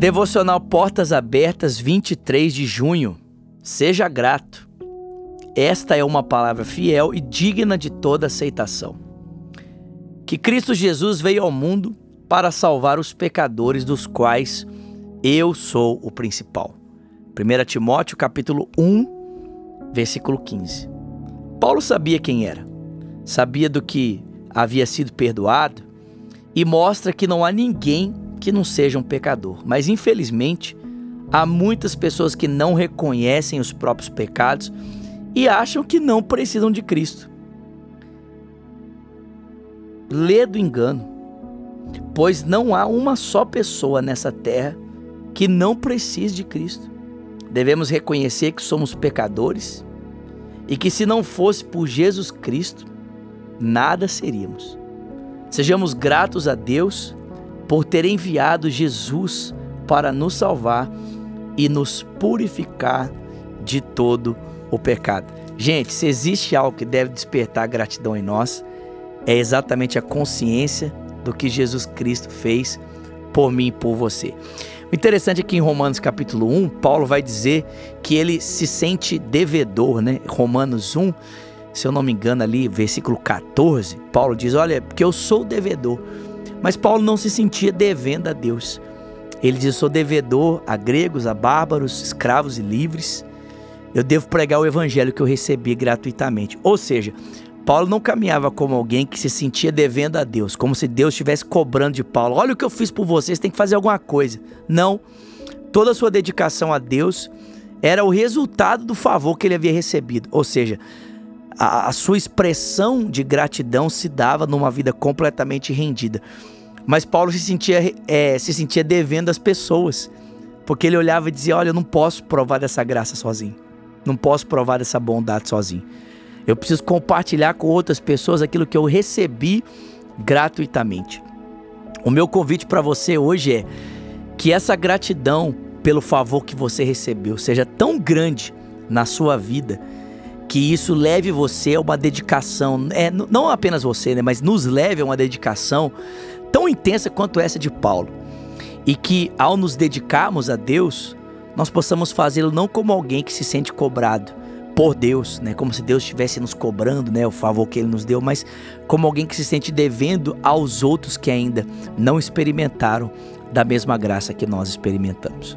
Devocional Portas Abertas, 23 de junho. Seja grato. Esta é uma palavra fiel e digna de toda aceitação. Que Cristo Jesus veio ao mundo para salvar os pecadores dos quais eu sou o principal. 1 Timóteo capítulo 1, versículo 15. Paulo sabia quem era, sabia do que havia sido perdoado e mostra que não há ninguém que não seja um pecador. Mas infelizmente, há muitas pessoas que não reconhecem os próprios pecados e acham que não precisam de Cristo. Lê do engano, pois não há uma só pessoa nessa terra que não precise de Cristo. Devemos reconhecer que somos pecadores e que se não fosse por Jesus Cristo, nada seríamos. Sejamos gratos a Deus por ter enviado Jesus para nos salvar e nos purificar de todo o pecado. Gente, se existe algo que deve despertar gratidão em nós, é exatamente a consciência do que Jesus Cristo fez por mim e por você. O interessante é que em Romanos capítulo 1, Paulo vai dizer que ele se sente devedor, né? Romanos 1, se eu não me engano ali, versículo 14, Paulo diz: "Olha, porque eu sou devedor". Mas Paulo não se sentia devendo a Deus. Ele diz: "Sou devedor a gregos, a bárbaros, escravos e livres. Eu devo pregar o evangelho que eu recebi gratuitamente". Ou seja, Paulo não caminhava como alguém que se sentia devendo a Deus, como se Deus estivesse cobrando de Paulo: olha o que eu fiz por vocês, tem que fazer alguma coisa. Não. Toda a sua dedicação a Deus era o resultado do favor que ele havia recebido. Ou seja, a, a sua expressão de gratidão se dava numa vida completamente rendida. Mas Paulo se sentia, é, se sentia devendo às pessoas, porque ele olhava e dizia: Olha, eu não posso provar dessa graça sozinho, não posso provar dessa bondade sozinho. Eu preciso compartilhar com outras pessoas aquilo que eu recebi gratuitamente. O meu convite para você hoje é que essa gratidão pelo favor que você recebeu seja tão grande na sua vida que isso leve você a uma dedicação, é, não apenas você, né, mas nos leve a uma dedicação tão intensa quanto essa de Paulo. E que ao nos dedicarmos a Deus, nós possamos fazê-lo não como alguém que se sente cobrado, por Deus, né? Como se Deus estivesse nos cobrando, né? O favor que Ele nos deu, mas como alguém que se sente devendo aos outros que ainda não experimentaram da mesma graça que nós experimentamos.